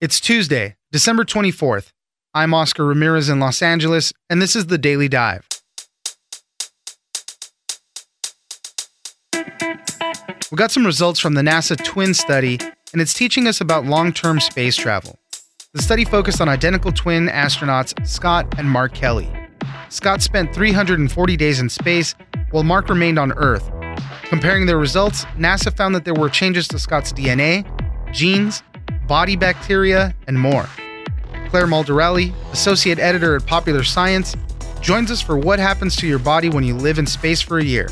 It's Tuesday, December 24th. I'm Oscar Ramirez in Los Angeles, and this is the Daily Dive. We got some results from the NASA twin study, and it's teaching us about long term space travel. The study focused on identical twin astronauts Scott and Mark Kelly. Scott spent 340 days in space, while Mark remained on Earth. Comparing their results, NASA found that there were changes to Scott's DNA, genes, body bacteria, and more. Claire Maldarelli, associate editor at Popular Science, joins us for what happens to your body when you live in space for a year.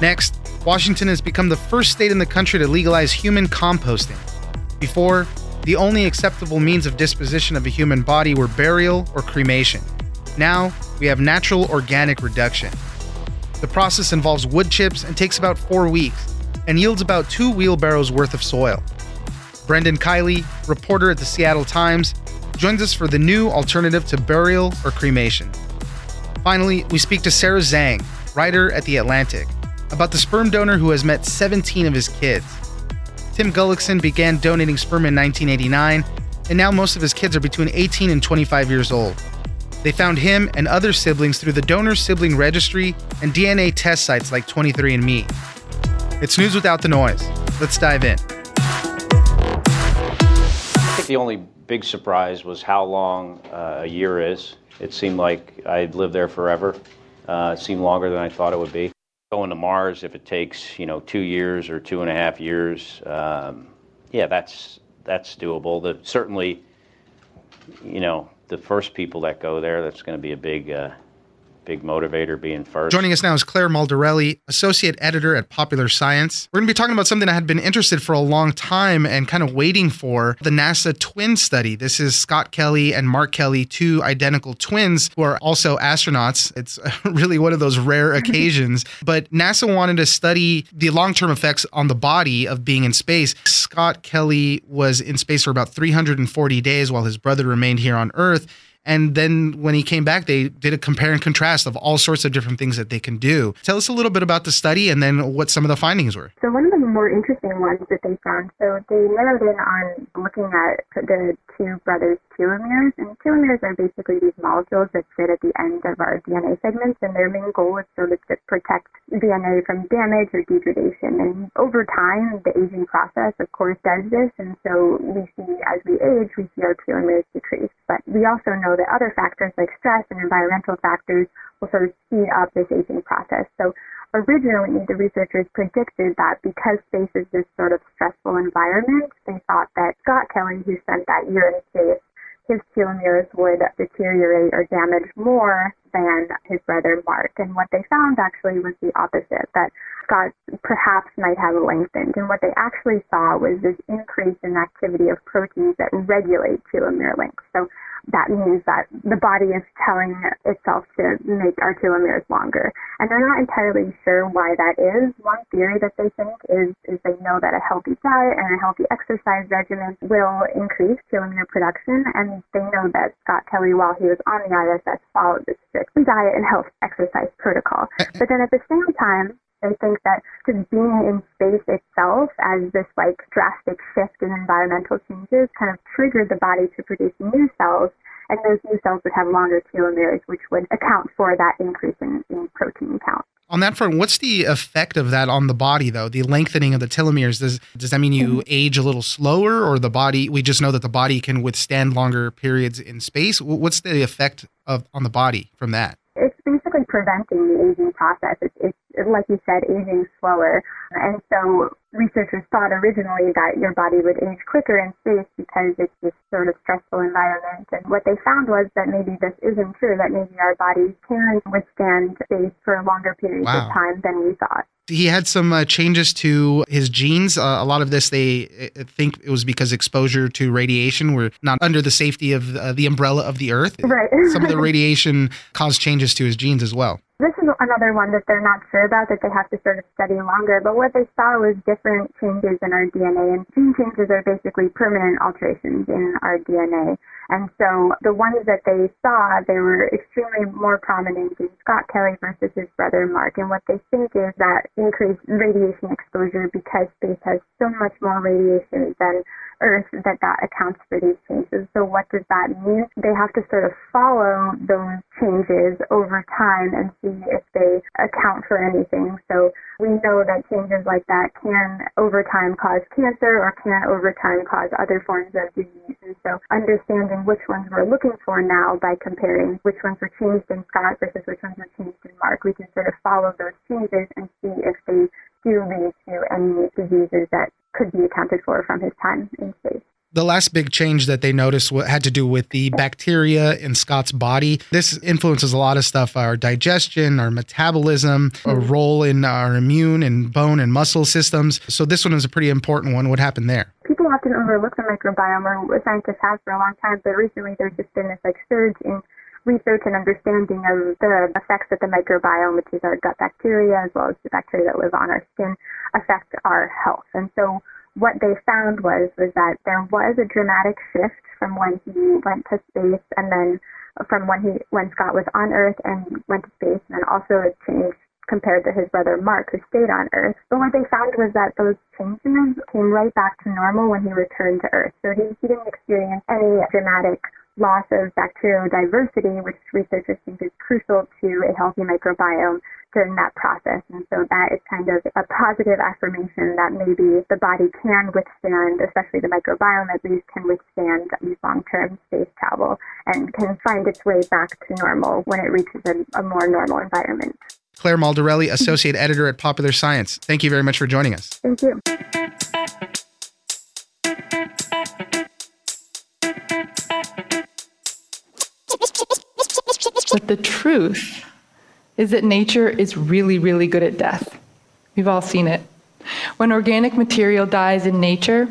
Next, Washington has become the first state in the country to legalize human composting. Before, the only acceptable means of disposition of a human body were burial or cremation. Now, we have natural organic reduction. The process involves wood chips and takes about four weeks and yields about two wheelbarrows worth of soil. Brendan Kiley, reporter at the Seattle Times, joins us for the new alternative to burial or cremation. Finally, we speak to Sarah Zhang, writer at The Atlantic, about the sperm donor who has met 17 of his kids. Tim Gullicksen began donating sperm in 1989, and now most of his kids are between 18 and 25 years old. They found him and other siblings through the donor sibling registry and DNA test sites like 23andMe. It's news without the noise. Let's dive in. The only big surprise was how long uh, a year is. It seemed like I'd lived there forever. Uh, it seemed longer than I thought it would be. Going to Mars, if it takes you know two years or two and a half years, um, yeah, that's that's doable. The, certainly, you know, the first people that go there, that's going to be a big, uh, big motivator being first. Joining us now is Claire Maldarelli, associate editor at Popular Science. We're going to be talking about something I had been interested for a long time and kind of waiting for the NASA twin study. This is Scott Kelly and Mark Kelly, two identical twins who are also astronauts. It's really one of those rare occasions. But NASA wanted to study the long term effects on the body of being in space. Scott Kelly was in space for about 340 days while his brother remained here on Earth. And then when he came back, they did a compare and contrast of all sorts of different things that they can do. Tell us a little bit about the study and then what some of the findings were. So one of the more interesting ones that they found, so they narrowed in on looking at the two brothers' telomeres, and telomeres are basically these molecules that sit at the end of our DNA segments, and their main goal is sort of to protect DNA from damage or degradation. And over time, the aging process, of course, does this, and so we see as we age, we see our telomeres decrease. But we also know that other factors like stress and environmental factors will sort of speed up this aging process. So originally, the researchers predicted that because space is this sort of stressful environment, they thought that Scott Kelly, who spent that year in space, his telomeres would deteriorate or damage more than his brother Mark. And what they found actually was the opposite, that Scott perhaps might have lengthened. And what they actually saw was this increase in activity of proteins that regulate telomere length. So that means that the body is telling itself to make our telomeres longer. And they're not entirely sure why that is. One theory that they think is, is they know that a healthy diet and a healthy exercise regimen will increase telomere production. And they know that Scott Kelly, while he was on the ISS, followed this strict diet and health exercise protocol. Uh-uh. But then at the same time, I think that just being in space itself as this like drastic shift in environmental changes kind of triggered the body to produce new cells and those new cells would have longer telomeres, which would account for that increase in, in protein count. On that front, what's the effect of that on the body, though? The lengthening of the telomeres does does that mean you mm-hmm. age a little slower, or the body? We just know that the body can withstand longer periods in space. What's the effect of on the body from that? It's basically preventing the aging process. It's, it's like you said, aging slower. And so researchers thought originally that your body would age quicker in space because it's this sort of stressful environment. And what they found was that maybe this isn't true, that maybe our bodies can withstand space for longer periods wow. of time than we thought. He had some uh, changes to his genes. Uh, a lot of this, they uh, think it was because exposure to radiation were not under the safety of uh, the umbrella of the Earth. Right. some of the radiation caused changes to his genes as well. This is another one that they're not sure about, that they have to sort of study longer. But what they saw was different changes in our DNA. And gene changes are basically permanent alterations in our DNA. And so the ones that they saw, they were extremely more prominent in Scott Kelly versus his brother Mark. And what they think is that increased radiation exposure because space has so much more radiation than Earth that that accounts for these changes. So what does that mean? They have to sort of follow those changes over time and see if they account for anything. So we know that changes like that can over time cause cancer or can over time cause other forms of disease. So understanding which ones we're looking for now by comparing which ones were changed in Scott versus which ones were changed in Mark, we can sort of follow those changes and see if they do lead to any diseases that could be accounted for from his time in space. The last big change that they noticed had to do with the bacteria in Scott's body. This influences a lot of stuff our digestion, our metabolism, a hmm. role in our immune and bone and muscle systems. So, this one is a pretty important one. What happened there? People often overlook the microbiome, or scientists have for a long time, but recently there's just been this like surge in research and understanding of the effects that the microbiome, which is our gut bacteria as well as the bacteria that live on our skin, affect our health. And so what they found was was that there was a dramatic shift from when he went to space and then from when he when Scott was on Earth and went to space and then also a change compared to his brother Mark who stayed on Earth. But what they found was that those changes came right back to normal when he returned to Earth. So he, he didn't experience any dramatic loss of bacterial diversity, which researchers think is crucial to a healthy microbiome during that process. And so that is kind of a positive affirmation that maybe the body can withstand, especially the microbiome at least, can withstand these long-term space travel and can find its way back to normal when it reaches a, a more normal environment. Claire Maldarelli, Associate Editor at Popular Science. Thank you very much for joining us. Thank you. But the truth is that nature is really, really good at death. We've all seen it. When organic material dies in nature,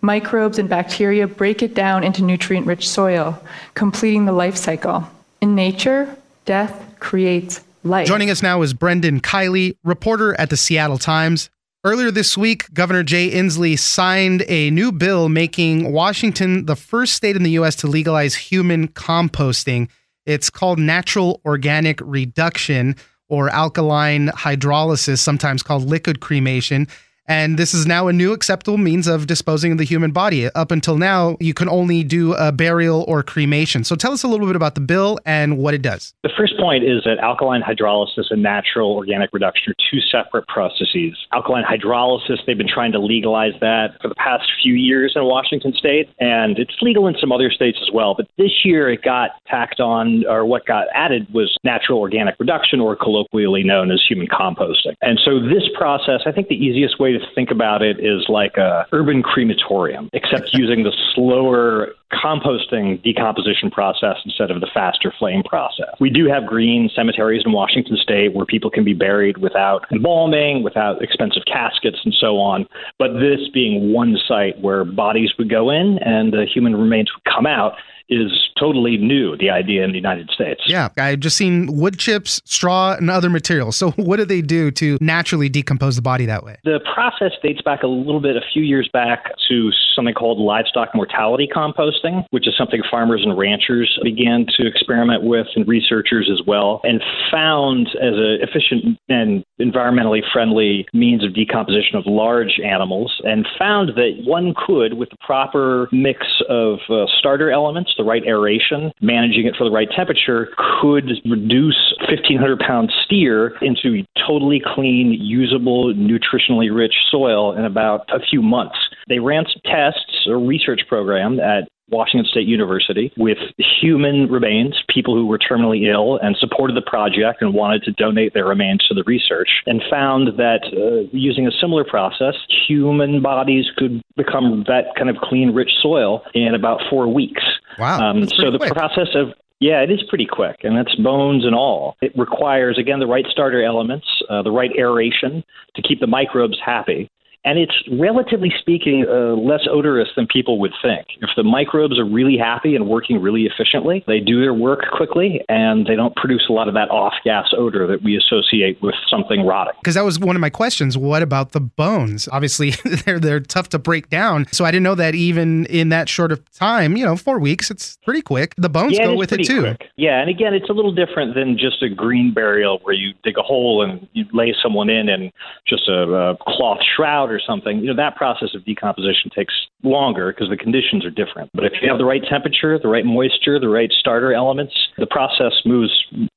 microbes and bacteria break it down into nutrient rich soil, completing the life cycle. In nature, death creates life. Joining us now is Brendan Kiley, reporter at the Seattle Times. Earlier this week, Governor Jay Inslee signed a new bill making Washington the first state in the U.S. to legalize human composting. It's called natural organic reduction or alkaline hydrolysis, sometimes called liquid cremation. And this is now a new acceptable means of disposing of the human body. Up until now, you can only do a burial or cremation. So tell us a little bit about the bill and what it does. The first point is that alkaline hydrolysis and natural organic reduction are two separate processes. Alkaline hydrolysis, they've been trying to legalize that for the past few years in Washington state, and it's legal in some other states as well. But this year it got tacked on, or what got added was natural organic reduction, or colloquially known as human composting. And so this process, I think the easiest way to think about it is like a urban crematorium, except using the slower composting decomposition process instead of the faster flame process. We do have green cemeteries in Washington state where people can be buried without embalming, without expensive caskets, and so on. But this being one site where bodies would go in and the human remains would come out is totally new, the idea in the United States. Yeah, I've just seen wood chips, straw, and other materials. So, what do they do to naturally decompose the body that way? The process dates back a little bit, a few years back, to something called livestock mortality composting, which is something farmers and ranchers began to experiment with, and researchers as well, and found as an efficient and environmentally friendly means of decomposition of large animals, and found that one could, with the proper mix of uh, starter elements, the right aeration, managing it for the right temperature, could reduce 1,500 pound steer into totally clean, usable, nutritionally rich soil in about a few months. They ran some tests, a research program at Washington State University with human remains, people who were terminally ill and supported the project and wanted to donate their remains to the research, and found that uh, using a similar process, human bodies could become that kind of clean, rich soil in about four weeks. Wow. Um, so the quick. process of yeah, it is pretty quick, and that's bones and all. It requires, again, the right starter elements, uh, the right aeration to keep the microbes happy, And it's relatively speaking uh, less odorous than people would think. If the microbes are really happy and working really efficiently, they do their work quickly and they don't produce a lot of that off gas odor that we associate with something rotting. Because that was one of my questions. What about the bones? Obviously, they're they're tough to break down. So I didn't know that even in that short of time, you know, four weeks, it's pretty quick. The bones yeah, go with it too. Quick. Yeah, and again, it's a little different than just a green burial where you dig a hole and you lay someone in and just a, a cloth shroud or something. You know, that process of decomposition takes longer because the conditions are different. But if you have the right temperature, the right moisture, the right starter elements, the process moves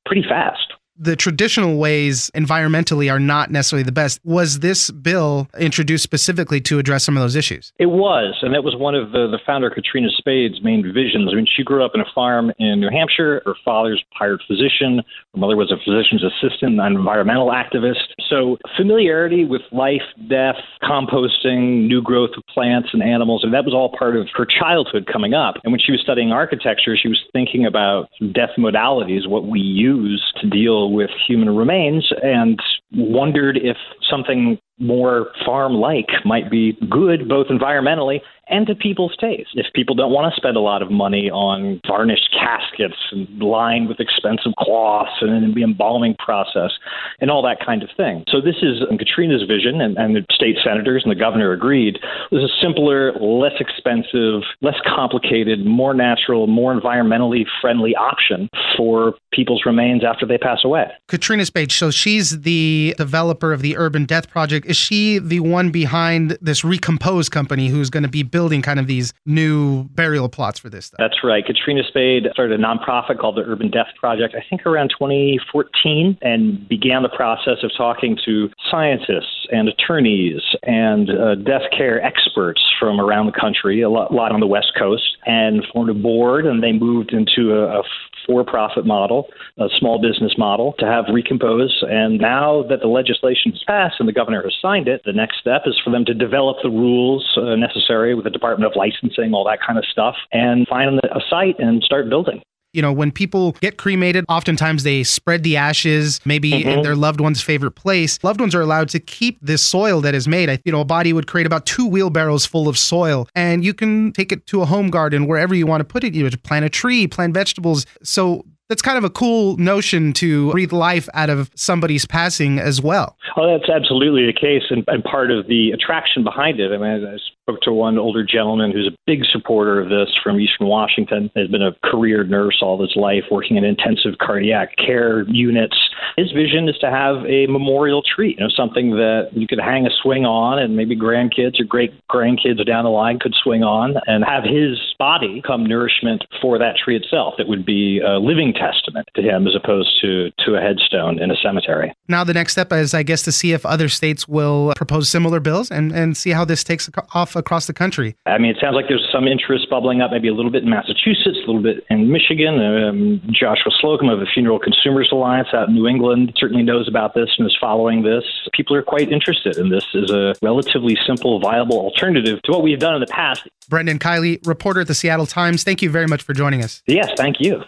pretty fast the traditional ways environmentally are not necessarily the best. Was this bill introduced specifically to address some of those issues? It was, and that was one of the, the founder Katrina Spade's main visions. I mean, she grew up in a farm in New Hampshire. Her father's hired physician. Her mother was a physician's assistant, an environmental activist. So familiarity with life, death, composting, new growth of plants and animals, and that was all part of her childhood coming up. And when she was studying architecture, she was thinking about death modalities, what we use to with human remains and wondered if something more farm like might be good both environmentally and to people's taste. If people don't want to spend a lot of money on varnished caskets and lined with expensive cloths and the embalming process and all that kind of thing. So this is Katrina's vision, and, and the state senators and the governor agreed. was a simpler, less expensive, less complicated, more natural, more environmentally friendly option for people's remains after they pass away. Katrina Spade, so she's the developer of the Urban Death Project. Is she the one behind this Recompose company who's going to be building kind of these new burial plots for this stuff. That's right. Katrina Spade started a nonprofit called the Urban Death Project, I think around 2014, and began the process of talking to scientists and attorneys and uh, death care experts from around the country, a lot, lot on the West Coast, and formed a board, and they moved into a, a for profit model, a small business model, to have Recompose. And now that the legislation has passed and the governor has signed it, the next step is for them to develop the rules uh, necessary with the Department of Licensing, all that kind of stuff, and find a site and start building you know, when people get cremated, oftentimes they spread the ashes, maybe mm-hmm. in their loved one's favorite place. Loved ones are allowed to keep this soil that is made. You know, a body would create about two wheelbarrows full of soil, and you can take it to a home garden wherever you want to put it. You know, plant a tree, plant vegetables. So that's kind of a cool notion to breathe life out of somebody's passing as well. Oh, that's absolutely the case, and, and part of the attraction behind it. I mean, I spoke to one older gentleman who's a big supporter of this from Eastern Washington. Has been a career nurse all his life, working in intensive cardiac care units. His vision is to have a memorial tree, you know, something that you could hang a swing on, and maybe grandkids or great grandkids down the line could swing on, and have his body come nourishment for that tree itself. It would be a living testament to him as opposed to to a headstone in a cemetery. Now the next step is, I guess, to see if other states will propose similar bills and and see how this takes off across the country. I mean, it sounds like there's some interest bubbling up, maybe a little bit in Massachusetts, a little bit in Michigan. Um, Joshua Slocum of the Funeral Consumers Alliance out in New England certainly knows about this and is following this. People are quite interested and this is a relatively simple, viable alternative to what we've done in the past. Brendan Kiley, reporter at the Seattle Times. Thank you very much for joining us. Yes, thank you.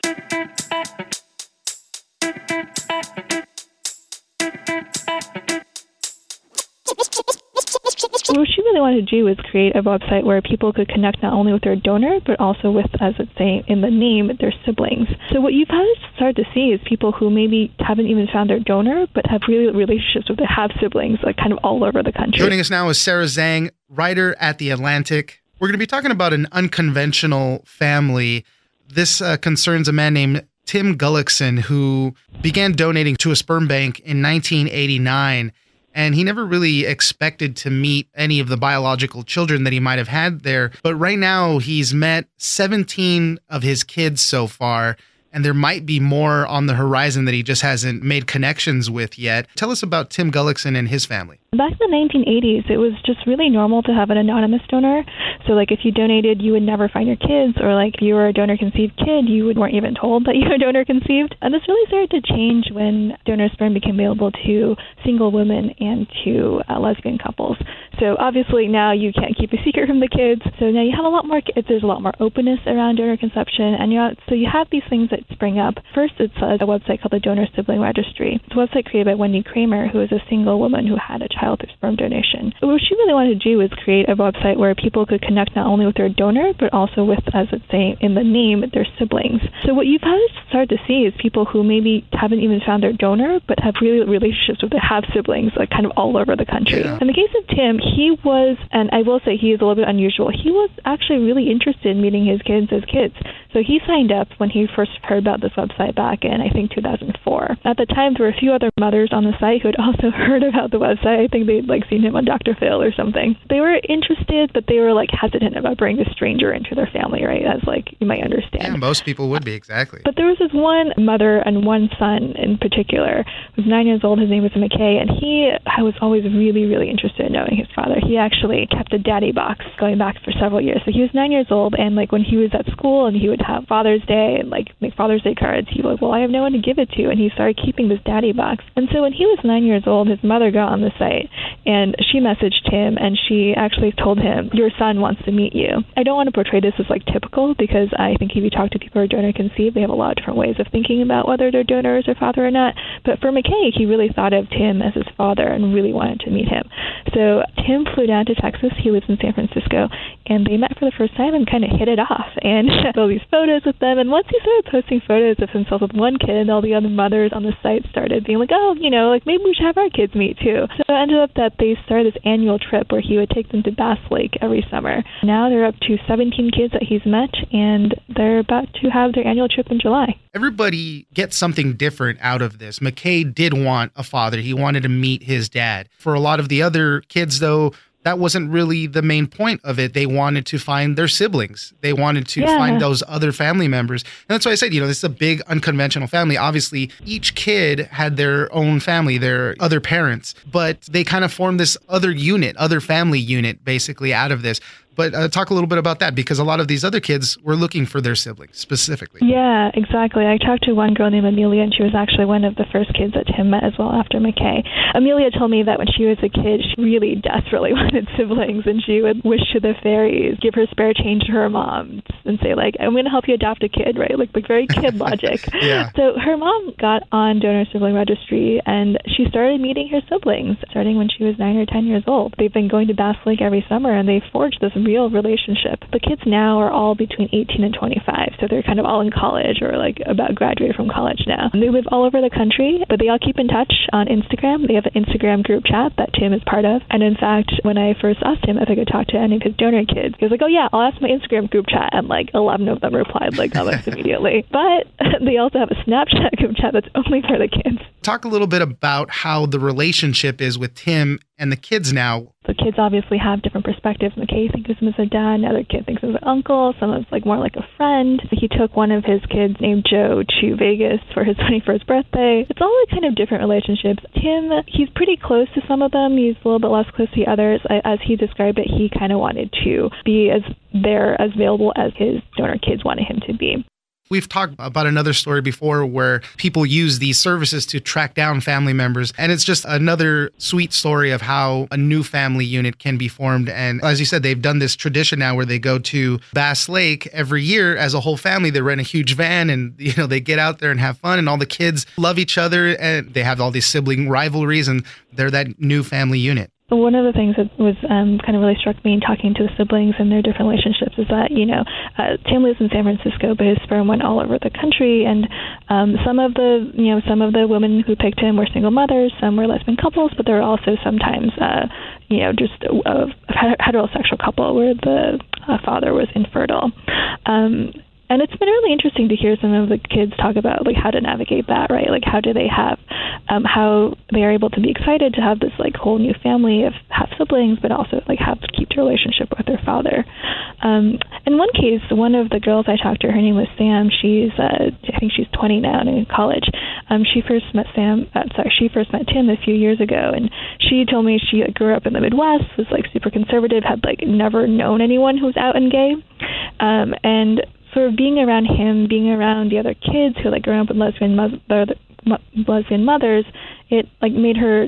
She really wanted to do was create a website where people could connect not only with their donor, but also with, as it's saying in the name, their siblings. So what you've started to see is people who maybe haven't even found their donor, but have really relationships with their have siblings, like kind of all over the country. Joining us now is Sarah Zhang, writer at The Atlantic. We're going to be talking about an unconventional family. This uh, concerns a man named Tim Gullicksen, who began donating to a sperm bank in 1989 and he never really expected to meet any of the biological children that he might have had there. But right now, he's met 17 of his kids so far, and there might be more on the horizon that he just hasn't made connections with yet. Tell us about Tim Gullicksen and his family. Back in the 1980s, it was just really normal to have an anonymous donor. So, like, if you donated, you would never find your kids, or like, if you were a donor conceived kid, you weren't even told that you were donor conceived. And this really started to change when donor sperm became available to single women and to uh, lesbian couples. So, obviously, now you can't keep a secret from the kids. So now you have a lot more. There's a lot more openness around donor conception, and you so you have these things that websites spring up. First, it's a, website called the Donor Sibling Registry. It's a website created by Wendy Kramer, who is a single woman who had a child through sperm donation. What she really wanted to do was create a website where people could connect not only with their donor, but also with, as it's saying in the name, their siblings. So what you've started to see is people who maybe haven't even found their donor, but have really relationships with, have siblings, like kind of all over the country. Yeah. In the case of Tim, he was, and I will say he is a little bit unusual. He was actually really interested in meeting his kids as kids. So he signed up when he first heard about this website back in, I think, 2004. At the time, there were a few other mothers on the site who had also heard about the website. I think they'd like seen him on Dr. Phil or something. They were interested, but they were like hesitant about bringing a stranger into their family, right? As like you might understand. Yeah, most people would be exactly. But there was this one mother and one son in particular who was nine years old. His name was McKay, and he I was always really, really interested in knowing his father. He actually kept a daddy box going back for several years. So he was nine years old, and like when he was at school and he would have Father's Day and like make Father's Day cards, he was like, well, I have no one to give it to, and he started keeping this daddy box. And so when he was nine years old, his mother got on the site and she messaged him, and she actually told him, your son wants to meet you. I don't want to portray this as like typical because I think if you talk to people who are donor conceived, they have a lot of different ways of thinking about whether they're donors or father or not. But for McKay, he really thought of Tim as his father and really wanted to meet him. So Tim flew down to Texas. He lives in San Francisco, and they met for the first time and kind of hit it off. And all these photos with them. And once he started posting photos of himself with one kid, and all the other mothers on the site started being like, "Oh, you know, like maybe we should have our kids meet too." So it ended up that they started this annual trip where he would take them to Bass Lake every summer. Now they're up to 17 kids that he's met, and they're about to have their annual trip in July. Everybody gets something different out of this. McKay did want a father. He wanted to meet his dad. For a lot of the other kids, though, that wasn't really the main point of it. They wanted to find their siblings. They wanted to Yeah. find those other family members. And that's why I said, you know, this is a big unconventional family. Obviously, each kid had their own family, their other parents, but they kind of formed this other unit, other family unit, basically, out of this. But uh, talk a little bit about that because a lot of these other kids were looking for their siblings specifically. Yeah, exactly. I talked to one girl named Amelia, and she was actually one of the first kids that Tim met as well after McKay. Amelia told me that when she was a kid, she really desperately wanted siblings, and she would wish to the fairies, give her spare change to her mom, and say like, "I'm going to help you adopt a kid," right? Like, like very kid logic. Yeah. So her mom got on donor sibling registry, and she started meeting her siblings starting when she was nine or ten years old. They've been going to Bass Lake every summer, and they forged this real relationship. The kids now are all between 18 and 25, so they're kind of all in college or like about graduated from college now. And they live all over the country, but they all keep in touch on Instagram. They have an Instagram group chat that Tim is part of. And in fact, when I first asked him if I could talk to any of his donor kids, he was like, "Oh yeah, I'll ask my Instagram group chat." And like 11 of them replied like oh, almost immediately. But they also have a Snapchat group chat that's only for the kids. Talk a little bit about how the relationship is with Tim and the kids now. So kids obviously have different perspectives. McKay thinks of him as a dad, another kid thinks of him as an uncle, some is like more like a friend. He took one of his kids named Joe to Vegas for his 21st birthday. It's all like kind of different relationships. Tim, he's pretty close to some of them. He's a little bit less close to the others. As he described it, he kind of wanted to be as there, as available as his donor kids wanted him to be. We've talked about another story before where people use these services to track down family members. And it's just another sweet story of how a new family unit can be formed. And as you said, they've done this tradition now where they go to Bass Lake every year as a whole family. They rent a huge van and, you know, they get out there and have fun. And all the kids love each other and they have all these sibling rivalries and they're that new family unit. One of the things that was um, kind of really struck me in talking to the siblings and their different relationships is that you know uh, Tim lives in San Francisco, but his sperm went all over the country, and um, some of the you know some of the women who picked him were single mothers, some were lesbian couples, but there were also sometimes uh, you know just a, a heterosexual couple where the uh, father was infertile. Um, and it's been really interesting to hear some of the kids talk about like how to navigate that right? Like how do they have um, how they are able to be excited to have this like whole new family of half siblings but also like have to keep the relationship with their father. Um, in one case one of the girls i talked to her name was sam. She's uh, i think she's 20 now and in college. Um, she first met sam uh, sorry she first met tim a few years ago and she told me she like, grew up in the midwest was like super conservative had like never known anyone who was out and gay. Um, and sort of being around him, being around the other kids who like grew up with lesbian mother, lesbian mothers, it like made her.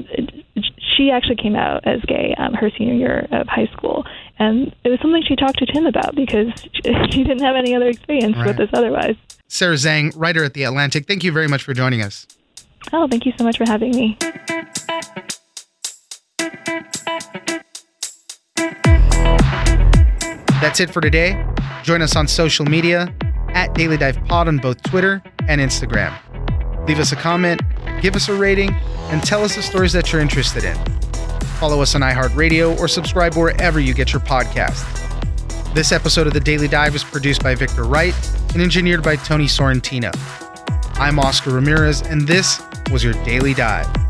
She actually came out as gay um, her senior year of high school, and it was something she talked to Tim about because she, she didn't have any other experience Right. with this otherwise. Sarah Zhang, writer at The Atlantic. Thank you very much for joining us. Oh, thank you so much for having me. That's it for today. Join us on social media at Daily Dive Pod on both Twitter and Instagram. Leave us a comment, give us a rating, and tell us the stories that you're interested in. Follow us on iHeartRadio or subscribe wherever you get your podcast. This episode of The Daily Dive was produced by Victor Wright and engineered by Tony Sorrentino. I'm Oscar Ramirez, and this was your Daily Dive.